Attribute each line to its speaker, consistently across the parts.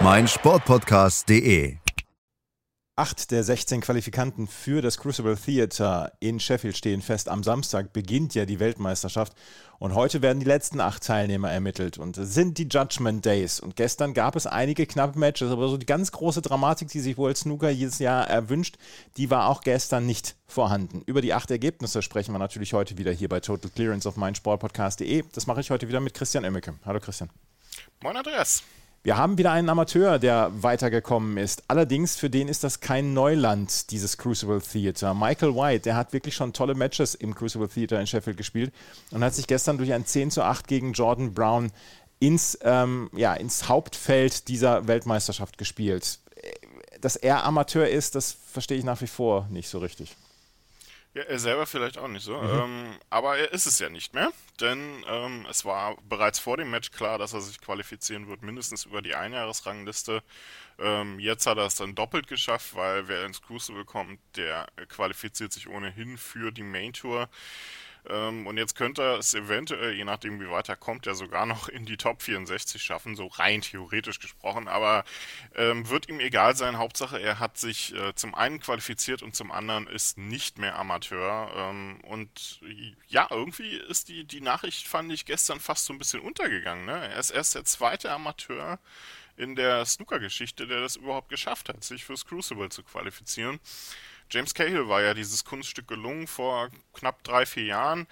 Speaker 1: meinsportpodcast.de.
Speaker 2: Acht der 16 Qualifikanten für das Crucible Theater in Sheffield stehen fest. Am Samstag beginnt ja die Weltmeisterschaft und heute werden die letzten acht Teilnehmer ermittelt und es sind die Judgment Days. Und gestern gab es einige knappe Matches, aber so die ganz große Dramatik, die sich wohl Snooker jedes Jahr erwünscht, die war auch gestern nicht vorhanden. Über die acht Ergebnisse sprechen wir natürlich heute wieder hier bei Total Clearance auf meinsportpodcast.de. Das mache ich heute wieder mit Christian Emmeke. Hallo Christian.
Speaker 3: Moin Andreas.
Speaker 2: Wir haben wieder einen Amateur, der weitergekommen ist. Allerdings, für den ist das kein Neuland, dieses Crucible Theater. Michael White, der hat wirklich schon tolle Matches im Crucible Theater in Sheffield gespielt und hat sich gestern durch ein 10 zu 8 gegen Jordan Brown ins, ähm, ja, ins Hauptfeld dieser Weltmeisterschaft gespielt. Dass er Amateur ist, das verstehe ich nach wie vor nicht so richtig.
Speaker 3: Ja, er selber vielleicht auch nicht so. Mhm. Ähm, aber er ist es ja nicht mehr, denn ähm, es war bereits vor dem Match klar, dass er sich qualifizieren wird, mindestens über die Einjahresrangliste. Ähm, jetzt hat er es dann doppelt geschafft, weil wer ins Crucible kommt, der qualifiziert sich ohnehin für die Main Tour. Ähm, und jetzt könnte er es eventuell, je nachdem wie weit er kommt, ja sogar noch in die Top 64 schaffen, so rein theoretisch gesprochen. Aber ähm, wird ihm egal sein. Hauptsache, er hat sich äh, zum einen qualifiziert und zum anderen ist nicht mehr Amateur. Ähm, und ja, irgendwie ist die, die Nachricht, fand ich gestern fast so ein bisschen untergegangen. Ne? Er ist erst der zweite Amateur in der Snooker-Geschichte, der das überhaupt geschafft hat, sich fürs Crucible zu qualifizieren. James Cahill war ja dieses Kunststück gelungen vor knapp drei, vier Jahren.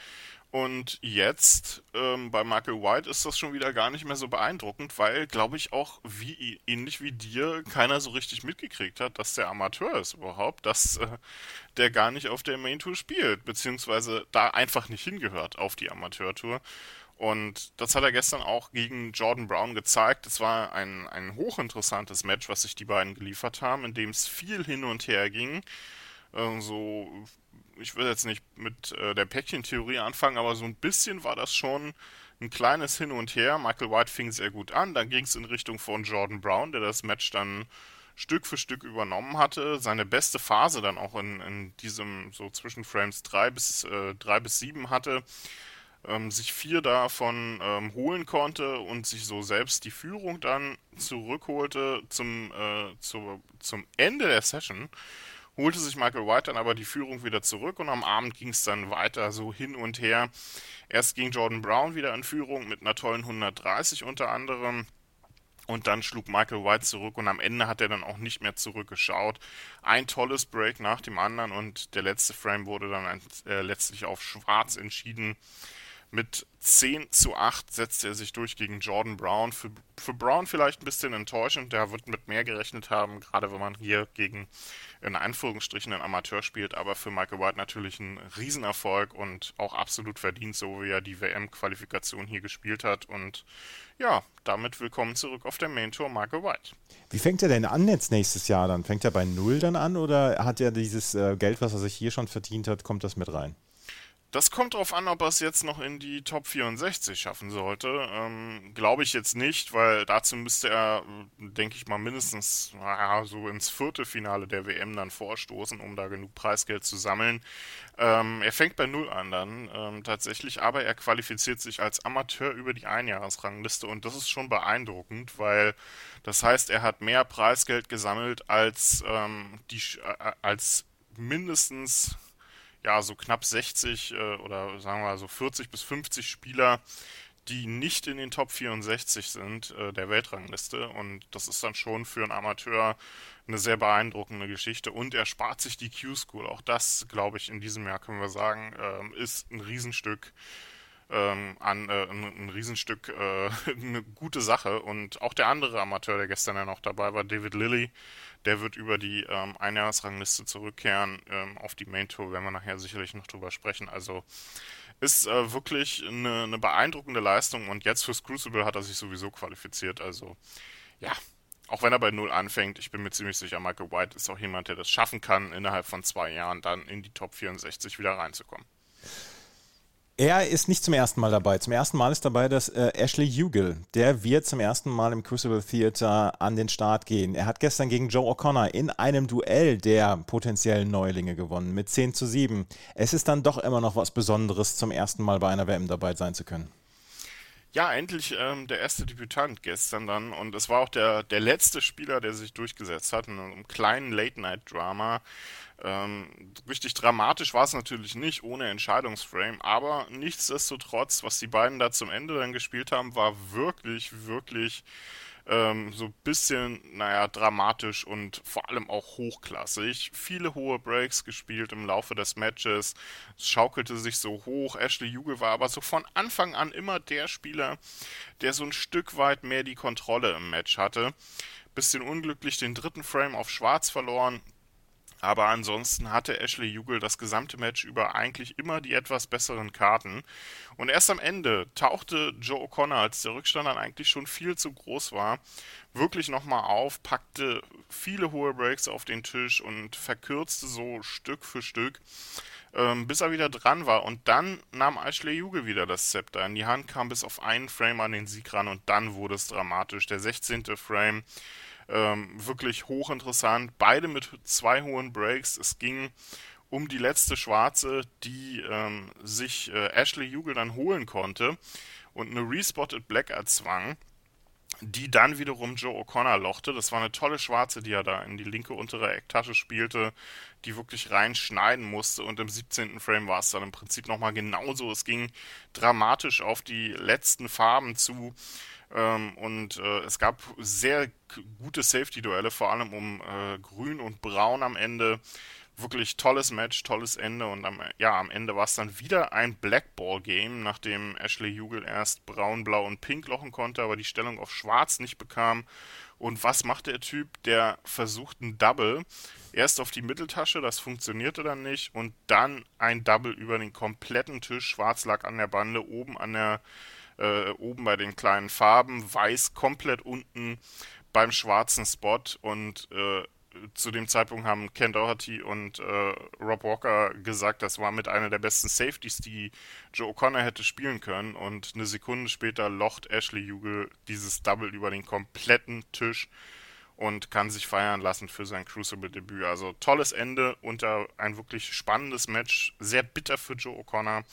Speaker 3: Und jetzt ähm, bei Michael White ist das schon wieder gar nicht mehr so beeindruckend, weil, glaube ich, auch wie ähnlich wie dir keiner so richtig mitgekriegt hat, dass der Amateur ist überhaupt, dass äh, der gar nicht auf der Main Tour spielt, beziehungsweise da einfach nicht hingehört auf die Amateurtour. Und das hat er gestern auch gegen Jordan Brown gezeigt. Es war ein, ein hochinteressantes Match, was sich die beiden geliefert haben, in dem es viel hin und her ging äh, so, ich will jetzt nicht mit äh, der Päckchentheorie anfangen, aber so ein bisschen war das schon ein kleines Hin und Her. Michael White fing sehr gut an, dann ging es in Richtung von Jordan Brown, der das Match dann Stück für Stück übernommen hatte, seine beste Phase dann auch in, in diesem so zwischen Frames 3 bis, äh, 3 bis 7 hatte, ähm, sich vier davon ähm, holen konnte und sich so selbst die Führung dann zurückholte zum, äh, zu, zum Ende der Session holte sich Michael White dann aber die Führung wieder zurück und am Abend ging es dann weiter so hin und her. Erst ging Jordan Brown wieder in Führung mit einer tollen 130 unter anderem. Und dann schlug Michael White zurück und am Ende hat er dann auch nicht mehr zurückgeschaut. Ein tolles Break nach dem anderen und der letzte Frame wurde dann äh, letztlich auf schwarz entschieden. Mit 10 zu 8 setzte er sich durch gegen Jordan Brown. Für, für Brown vielleicht ein bisschen enttäuschend, der wird mit mehr gerechnet haben, gerade wenn man hier gegen in Anführungsstrichen ein Amateur spielt, aber für Michael White natürlich ein Riesenerfolg und auch absolut verdient, so wie er die WM-Qualifikation hier gespielt hat. Und ja, damit willkommen zurück auf der Main Tour Michael White.
Speaker 2: Wie fängt er denn an jetzt nächstes Jahr dann? Fängt er bei Null dann an oder hat er dieses äh, Geld, was er sich hier schon verdient hat, kommt das mit rein?
Speaker 3: Das kommt darauf an, ob er es jetzt noch in die Top 64 schaffen sollte. Ähm, Glaube ich jetzt nicht, weil dazu müsste er, denke ich mal, mindestens naja, so ins vierte Finale der WM dann vorstoßen, um da genug Preisgeld zu sammeln. Ähm, er fängt bei Null an dann ähm, tatsächlich, aber er qualifiziert sich als Amateur über die Einjahresrangliste und das ist schon beeindruckend, weil das heißt, er hat mehr Preisgeld gesammelt als, ähm, die, äh, als mindestens ja, so knapp 60 äh, oder sagen wir so 40 bis 50 Spieler, die nicht in den Top 64 sind äh, der Weltrangliste. Und das ist dann schon für einen Amateur eine sehr beeindruckende Geschichte. Und er spart sich die Q-School. Auch das, glaube ich, in diesem Jahr können wir sagen, äh, ist ein Riesenstück ähm, an äh, ein, ein Riesenstück äh, eine gute Sache. Und auch der andere Amateur, der gestern ja noch dabei war, David Lilly, der wird über die ähm, Einjahresrangliste zurückkehren ähm, auf die Main Tour, werden wir nachher sicherlich noch drüber sprechen. Also ist äh, wirklich eine, eine beeindruckende Leistung und jetzt fürs Crucible hat er sich sowieso qualifiziert. Also ja, auch wenn er bei Null anfängt, ich bin mir ziemlich sicher, Michael White ist auch jemand, der das schaffen kann, innerhalb von zwei Jahren dann in die Top 64 wieder reinzukommen.
Speaker 2: Er ist nicht zum ersten Mal dabei. Zum ersten Mal ist dabei das äh, Ashley Hugel. Der wird zum ersten Mal im Crucible Theater an den Start gehen. Er hat gestern gegen Joe O'Connor in einem Duell der potenziellen Neulinge gewonnen mit 10 zu 7. Es ist dann doch immer noch was Besonderes, zum ersten Mal bei einer WM dabei sein zu können.
Speaker 3: Ja, endlich ähm, der erste Debütant gestern dann. Und es war auch der, der letzte Spieler, der sich durchgesetzt hat in einem kleinen Late-Night-Drama. Ähm, richtig dramatisch war es natürlich nicht, ohne Entscheidungsframe. Aber nichtsdestotrotz, was die beiden da zum Ende dann gespielt haben, war wirklich, wirklich ähm, so ein bisschen, naja, dramatisch und vor allem auch hochklassig. Viele hohe Breaks gespielt im Laufe des Matches. Es schaukelte sich so hoch. Ashley Juge war aber so von Anfang an immer der Spieler, der so ein Stück weit mehr die Kontrolle im Match hatte. Bisschen unglücklich den dritten Frame auf Schwarz verloren. Aber ansonsten hatte Ashley Jugel das gesamte Match über eigentlich immer die etwas besseren Karten. Und erst am Ende tauchte Joe O'Connor, als der Rückstand dann eigentlich schon viel zu groß war, wirklich nochmal auf, packte viele hohe Breaks auf den Tisch und verkürzte so Stück für Stück, ähm, bis er wieder dran war. Und dann nahm Ashley Jugel wieder das Zepter in die Hand, kam bis auf einen Frame an den Sieg ran und dann wurde es dramatisch. Der 16. Frame ähm, wirklich hochinteressant. Beide mit zwei hohen Breaks. Es ging um die letzte Schwarze, die ähm, sich äh, Ashley Hugel dann holen konnte und eine Respotted Black erzwang, die dann wiederum Joe O'Connor lochte. Das war eine tolle Schwarze, die er da in die linke untere Ecktasche spielte, die wirklich reinschneiden musste und im 17. Frame war es dann im Prinzip nochmal genauso. Es ging dramatisch auf die letzten Farben zu. Ähm, und äh, es gab sehr gute Safety-Duelle, vor allem um äh, Grün und Braun am Ende. Wirklich tolles Match, tolles Ende und am, ja, am Ende war es dann wieder ein Blackball-Game, nachdem Ashley Hugel erst Braun, Blau und Pink lochen konnte, aber die Stellung auf Schwarz nicht bekam. Und was macht der Typ? Der versucht ein Double. Erst auf die Mitteltasche, das funktionierte dann nicht. Und dann ein Double über den kompletten Tisch. Schwarz lag an der Bande, oben an der äh, oben bei den kleinen Farben, weiß komplett unten beim schwarzen Spot und äh, zu dem Zeitpunkt haben Ken Doherty und äh, Rob Walker gesagt, das war mit einer der besten Safeties, die Joe O'Connor hätte spielen können. Und eine Sekunde später locht Ashley Hugel dieses Double über den kompletten Tisch und kann sich feiern lassen für sein Crucible-Debüt. Also tolles Ende und ein wirklich spannendes Match. Sehr bitter für Joe O'Connor.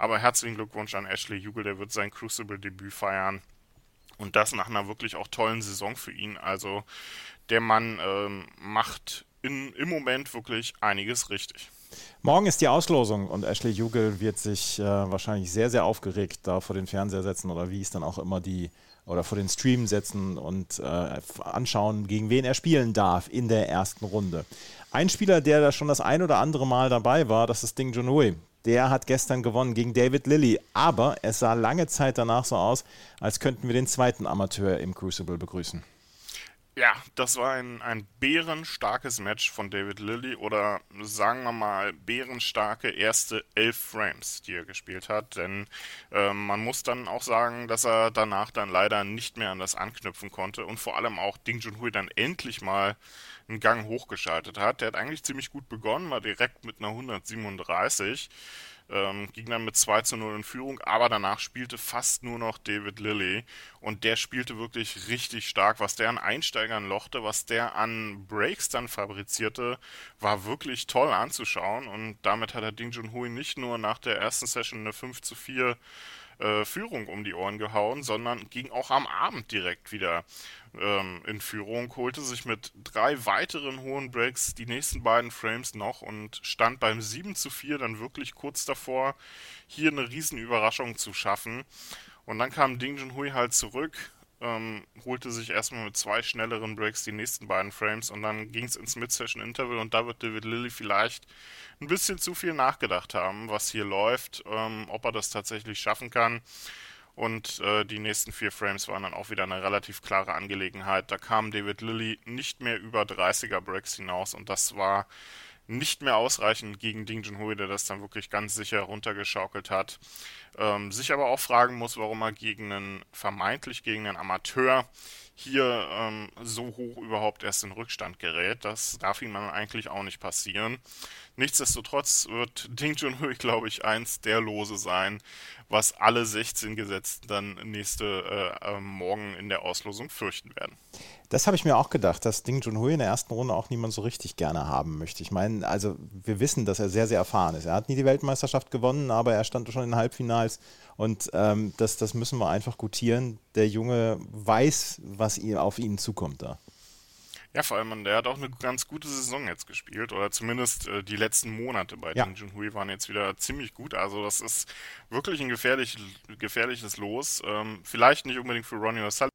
Speaker 3: Aber herzlichen Glückwunsch an Ashley Jugel, der wird sein Crucible-Debüt feiern. Und das nach einer wirklich auch tollen Saison für ihn. Also der Mann ähm, macht in, im Moment wirklich einiges richtig.
Speaker 2: Morgen ist die Auslosung und Ashley Jugel wird sich äh, wahrscheinlich sehr, sehr aufgeregt da vor den Fernseher setzen oder wie es dann auch immer die oder vor den Stream setzen und äh, anschauen, gegen wen er spielen darf in der ersten Runde. Ein Spieler, der da schon das ein oder andere Mal dabei war, das ist Ding Junhui. Der hat gestern gewonnen gegen David Lilly, aber es sah lange Zeit danach so aus, als könnten wir den zweiten Amateur im Crucible begrüßen.
Speaker 3: Ja, das war ein, ein bärenstarkes Match von David Lilly oder sagen wir mal bärenstarke erste elf Frames, die er gespielt hat. Denn äh, man muss dann auch sagen, dass er danach dann leider nicht mehr an das anknüpfen konnte und vor allem auch Ding Junhui dann endlich mal einen Gang hochgeschaltet hat. Der hat eigentlich ziemlich gut begonnen, mal direkt mit einer 137 ähm, ging dann mit 2 zu 0 in Führung, aber danach spielte fast nur noch David Lilly und der spielte wirklich richtig stark. Was der an Einsteigern lochte, was der an Breaks dann fabrizierte, war wirklich toll anzuschauen und damit hat er Ding Junhui nicht nur nach der ersten Session eine 5 zu 4 äh, Führung um die Ohren gehauen, sondern ging auch am Abend direkt wieder ähm, in Führung, holte sich mit drei weiteren hohen Breaks die nächsten beiden Frames noch und stand beim 7 zu 4 dann wirklich kurz davor, hier eine Riesenüberraschung zu schaffen. Und dann kam Ding Junhui halt zurück, ähm, holte sich erstmal mit zwei schnelleren Breaks die nächsten beiden Frames und dann ging es ins Mid-Session-Interval und da wird David Lilly vielleicht ein bisschen zu viel nachgedacht haben, was hier läuft, ähm, ob er das tatsächlich schaffen kann. Und äh, die nächsten vier Frames waren dann auch wieder eine relativ klare Angelegenheit. Da kam David Lilly nicht mehr über 30er Breaks hinaus und das war nicht mehr ausreichend gegen Ding Junhui, der das dann wirklich ganz sicher runtergeschaukelt hat. Ähm, sich aber auch fragen muss, warum er gegen einen, vermeintlich gegen einen Amateur hier ähm, so hoch überhaupt erst in Rückstand gerät. Das darf ihm dann eigentlich auch nicht passieren. Nichtsdestotrotz wird Ding Junhui, glaube ich, eins der Lose sein, was alle 16 Gesetzten dann nächste äh, äh, Morgen in der Auslosung fürchten werden.
Speaker 2: Das habe ich mir auch gedacht, dass Ding Junhui in der ersten Runde auch niemand so richtig gerne haben möchte. Ich meine, also wir wissen, dass er sehr, sehr erfahren ist. Er hat nie die Weltmeisterschaft gewonnen, aber er stand schon in Halbfinals und ähm, das, das müssen wir einfach gutieren. Der Junge weiß, was ihm, auf ihn zukommt da.
Speaker 3: Ja, vor allem, der hat auch eine ganz gute Saison jetzt gespielt, oder zumindest äh, die letzten Monate bei ja. Ding Junhui waren jetzt wieder ziemlich gut. Also das ist wirklich ein gefährlich, gefährliches Los. Ähm, vielleicht nicht unbedingt für Ronnie O'Sullivan,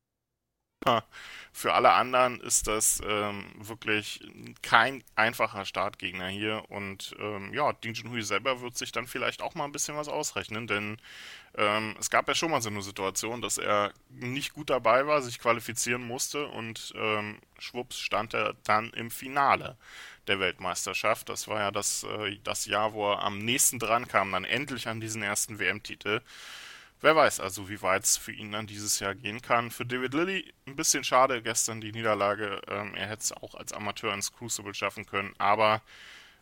Speaker 3: für alle anderen ist das ähm, wirklich kein einfacher Startgegner hier. Und ähm, ja, Ding Junhui selber wird sich dann vielleicht auch mal ein bisschen was ausrechnen, denn ähm, es gab ja schon mal so eine Situation, dass er nicht gut dabei war, sich qualifizieren musste und ähm, schwupps stand er dann im Finale der Weltmeisterschaft. Das war ja das, äh, das Jahr, wo er am nächsten dran kam, dann endlich an diesen ersten WM-Titel. Wer weiß also, wie weit es für ihn dann dieses Jahr gehen kann. Für David Lilly ein bisschen schade gestern die Niederlage. Ähm, er hätte es auch als Amateur ins Crucible schaffen können, aber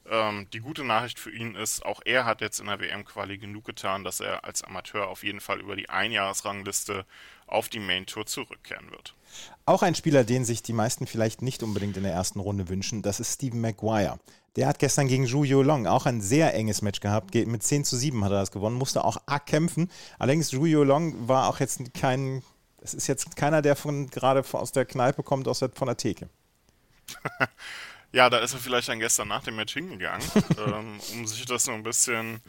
Speaker 3: ähm, die gute Nachricht für ihn ist, auch er hat jetzt in der WM-Quali genug getan, dass er als Amateur auf jeden Fall über die Einjahresrangliste auf die Main Tour zurückkehren wird.
Speaker 2: Auch ein Spieler, den sich die meisten vielleicht nicht unbedingt in der ersten Runde wünschen, das ist Stephen Maguire. Der hat gestern gegen Zhu Yolong auch ein sehr enges Match gehabt. Mit 10 zu 7 hat er das gewonnen, musste auch arg kämpfen. Allerdings Zhu Yolong war auch jetzt kein, es ist jetzt keiner, der von gerade aus der Kneipe kommt, aus der, von der Theke.
Speaker 3: Ja, da ist er vielleicht dann gestern nach dem Match hingegangen, ähm, um sich das so ein bisschen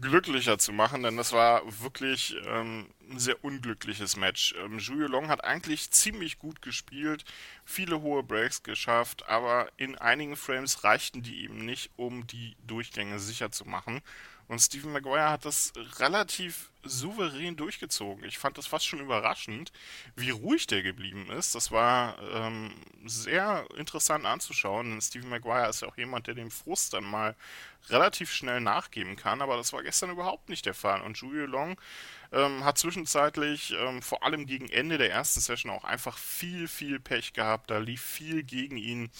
Speaker 3: glücklicher zu machen, denn das war wirklich ähm, ein sehr unglückliches Match. Ähm, Julio Long hat eigentlich ziemlich gut gespielt, viele hohe Breaks geschafft, aber in einigen Frames reichten die eben nicht, um die Durchgänge sicher zu machen. Und Stephen Maguire hat das relativ souverän durchgezogen. Ich fand das fast schon überraschend, wie ruhig der geblieben ist. Das war ähm, sehr interessant anzuschauen. Stephen Maguire ist ja auch jemand, der dem Frust dann mal relativ schnell nachgeben kann. Aber das war gestern überhaupt nicht der Fall. Und Julio Long ähm, hat zwischenzeitlich ähm, vor allem gegen Ende der ersten Session auch einfach viel, viel Pech gehabt. Da lief viel gegen ihn,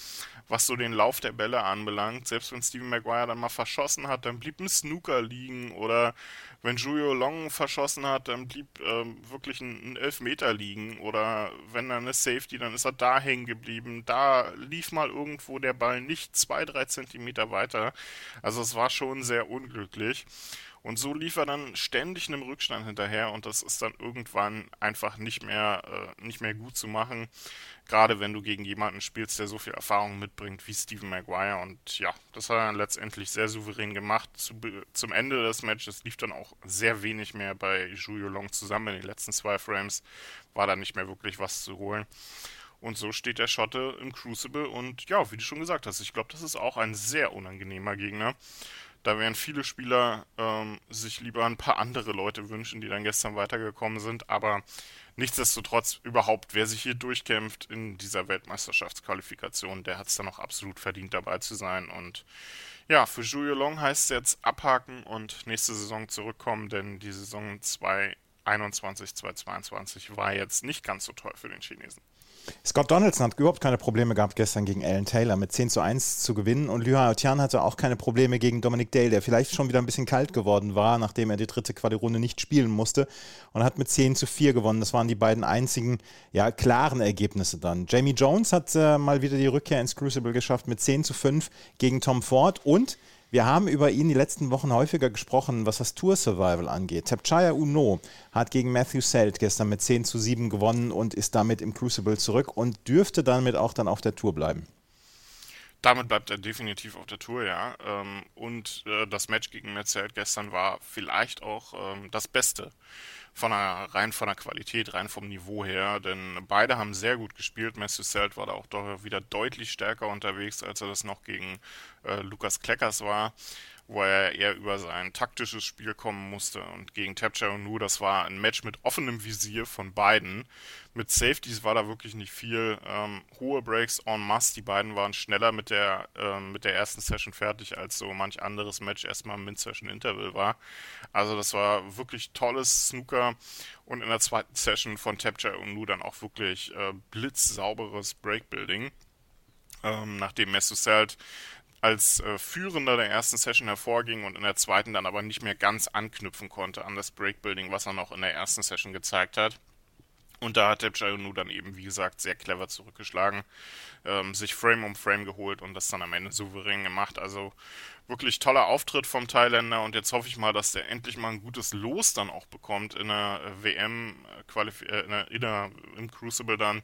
Speaker 3: was so den Lauf der Bälle anbelangt. Selbst wenn Steven Maguire dann mal verschossen hat, dann blieb ein Snooker liegen oder wenn Julio Long verschossen hat, dann blieb ähm, wirklich ein, ein Elfmeter liegen oder wenn dann eine Safety, dann ist er da hängen geblieben. Da lief mal irgendwo der Ball nicht zwei, drei Zentimeter weiter. Also es war schon sehr unglücklich. Und so lief er dann ständig einem Rückstand hinterher und das ist dann irgendwann einfach nicht mehr, äh, nicht mehr gut zu machen. Gerade wenn du gegen jemanden spielst, der so viel Erfahrung mitbringt wie Steven Maguire. Und ja, das hat er dann letztendlich sehr souverän gemacht. Zu, zum Ende des Matches lief dann auch sehr wenig mehr bei Julio Long zusammen. In den letzten zwei Frames war da nicht mehr wirklich was zu holen. Und so steht der Schotte im Crucible und ja, wie du schon gesagt hast, ich glaube, das ist auch ein sehr unangenehmer Gegner. Da werden viele Spieler ähm, sich lieber ein paar andere Leute wünschen, die dann gestern weitergekommen sind. Aber nichtsdestotrotz überhaupt, wer sich hier durchkämpft in dieser Weltmeisterschaftsqualifikation, der hat es dann auch absolut verdient, dabei zu sein. Und ja, für Julio Long heißt es jetzt abhaken und nächste Saison zurückkommen, denn die Saison 2021, 2022 war jetzt nicht ganz so toll für den Chinesen.
Speaker 2: Scott Donaldson hat überhaupt keine Probleme gehabt, gestern gegen Alan Taylor mit 10 zu 1 zu gewinnen. Und Liu Haotian hatte auch keine Probleme gegen Dominic Dale, der vielleicht schon wieder ein bisschen kalt geworden war, nachdem er die dritte Quali-Runde nicht spielen musste. Und hat mit 10 zu 4 gewonnen. Das waren die beiden einzigen ja, klaren Ergebnisse dann. Jamie Jones hat äh, mal wieder die Rückkehr ins Crucible geschafft mit 10 zu 5 gegen Tom Ford. Und wir haben über ihn die letzten Wochen häufiger gesprochen, was das Tour Survival angeht. Tapchaya Uno hat gegen Matthew Selt gestern mit 10 zu 7 gewonnen und ist damit im Crucible zurück und dürfte damit auch dann auf der Tour bleiben.
Speaker 3: Damit bleibt er definitiv auf der Tour, ja. Ähm, und äh, das Match gegen Matt Selt gestern war vielleicht auch ähm, das Beste von der, rein von der Qualität, rein vom Niveau her, denn beide haben sehr gut gespielt. Matthew Selt war da auch doch wieder deutlich stärker unterwegs, als er das noch gegen äh, Lukas Kleckers war. Wo er eher über sein taktisches Spiel kommen musste. Und gegen Tapcha und Nu, das war ein Match mit offenem Visier von beiden. Mit Safeties war da wirklich nicht viel. Ähm, hohe Breaks en masse. Die beiden waren schneller mit der, ähm, mit der ersten Session fertig, als so manch anderes Match erstmal im Mid-Session-Interval war. Also das war wirklich tolles Snooker. Und in der zweiten Session von Tapcha und Nu dann auch wirklich äh, blitzsauberes Breakbuilding. Ähm, nachdem Messuselt als äh, Führender der ersten Session hervorging und in der zweiten dann aber nicht mehr ganz anknüpfen konnte an das Breakbuilding, was er noch in der ersten Session gezeigt hat. Und da hat Debjayonu dann eben, wie gesagt, sehr clever zurückgeschlagen, ähm, sich Frame um Frame geholt und das dann am Ende souverän gemacht. Also wirklich toller Auftritt vom Thailänder und jetzt hoffe ich mal, dass der endlich mal ein gutes Los dann auch bekommt in der WM, äh, äh, in der, in der, im Crucible dann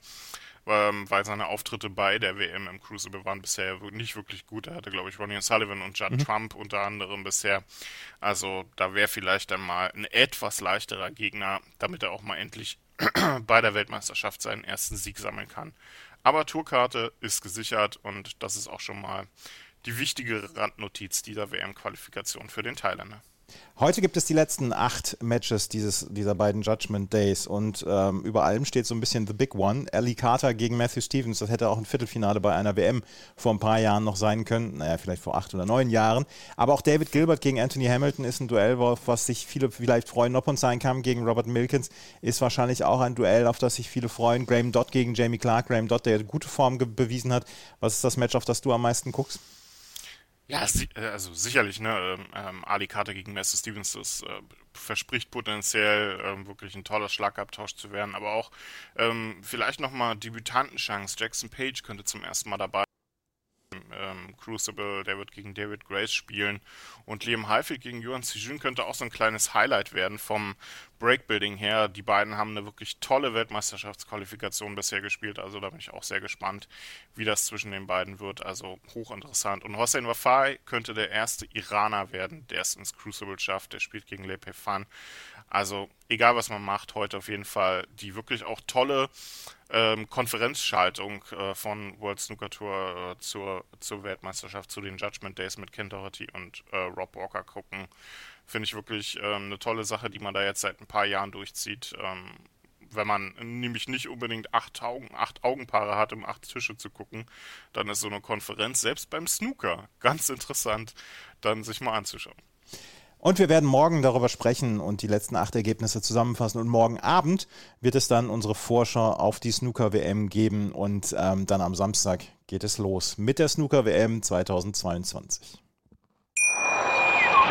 Speaker 3: ähm, weil seine Auftritte bei der WM im Crucible waren bisher nicht wirklich gut. Er hatte, glaube ich, Ronnie Sullivan und Judd mhm. Trump unter anderem bisher. Also da wäre vielleicht dann mal ein etwas leichterer Gegner, damit er auch mal endlich bei der Weltmeisterschaft seinen ersten Sieg sammeln kann. Aber Tourkarte ist gesichert und das ist auch schon mal die wichtige Randnotiz dieser WM-Qualifikation für den Thailänder.
Speaker 2: Heute gibt es die letzten acht Matches dieses, dieser beiden Judgment Days und ähm, über allem steht so ein bisschen The Big One. Ali Carter gegen Matthew Stevens, das hätte auch ein Viertelfinale bei einer WM vor ein paar Jahren noch sein können, naja, vielleicht vor acht oder neun Jahren. Aber auch David Gilbert gegen Anthony Hamilton ist ein Duell, was sich viele vielleicht freuen. Noppon sein kann gegen Robert Milkins ist wahrscheinlich auch ein Duell, auf das sich viele freuen. Graham Dodd gegen Jamie Clark, Graham Dodd, der gute Form bewiesen hat. Was ist das Match, auf das du am meisten guckst?
Speaker 3: Ja, si äh, also sicherlich, ne? Ähm, ähm, Ali Carter gegen Master Stevens, das äh, verspricht potenziell ähm, wirklich ein toller Schlagabtausch zu werden, aber auch ähm, vielleicht nochmal Debütantenchance. Jackson Page könnte zum ersten Mal dabei ähm, Crucible, der wird gegen David Grace spielen. Und Liam Highfield gegen Yuan Sijun könnte auch so ein kleines Highlight werden vom Breakbuilding her. Die beiden haben eine wirklich tolle Weltmeisterschaftsqualifikation bisher gespielt, also da bin ich auch sehr gespannt, wie das zwischen den beiden wird. Also hochinteressant. Und Hossein Wafai könnte der erste Iraner werden, der es ins Crucible schafft. Der spielt gegen Le Pefan. Also egal was man macht, heute auf jeden Fall die wirklich auch tolle ähm, Konferenzschaltung äh, von World Snooker Tour äh, zur, zur Weltmeisterschaft, zu den Judgment Days mit Ken Doherty und äh, Rob Walker gucken. Finde ich wirklich ähm, eine tolle Sache, die man da jetzt seit ein paar Jahren durchzieht. Ähm, wenn man nämlich nicht unbedingt acht, Augen, acht Augenpaare hat, um acht Tische zu gucken, dann ist so eine Konferenz selbst beim Snooker ganz interessant, dann sich mal anzuschauen.
Speaker 2: Und wir werden morgen darüber sprechen und die letzten acht Ergebnisse zusammenfassen. Und morgen Abend wird es dann unsere Vorschau auf die Snooker-WM geben. Und ähm, dann am Samstag geht es los mit der Snooker-WM 2022.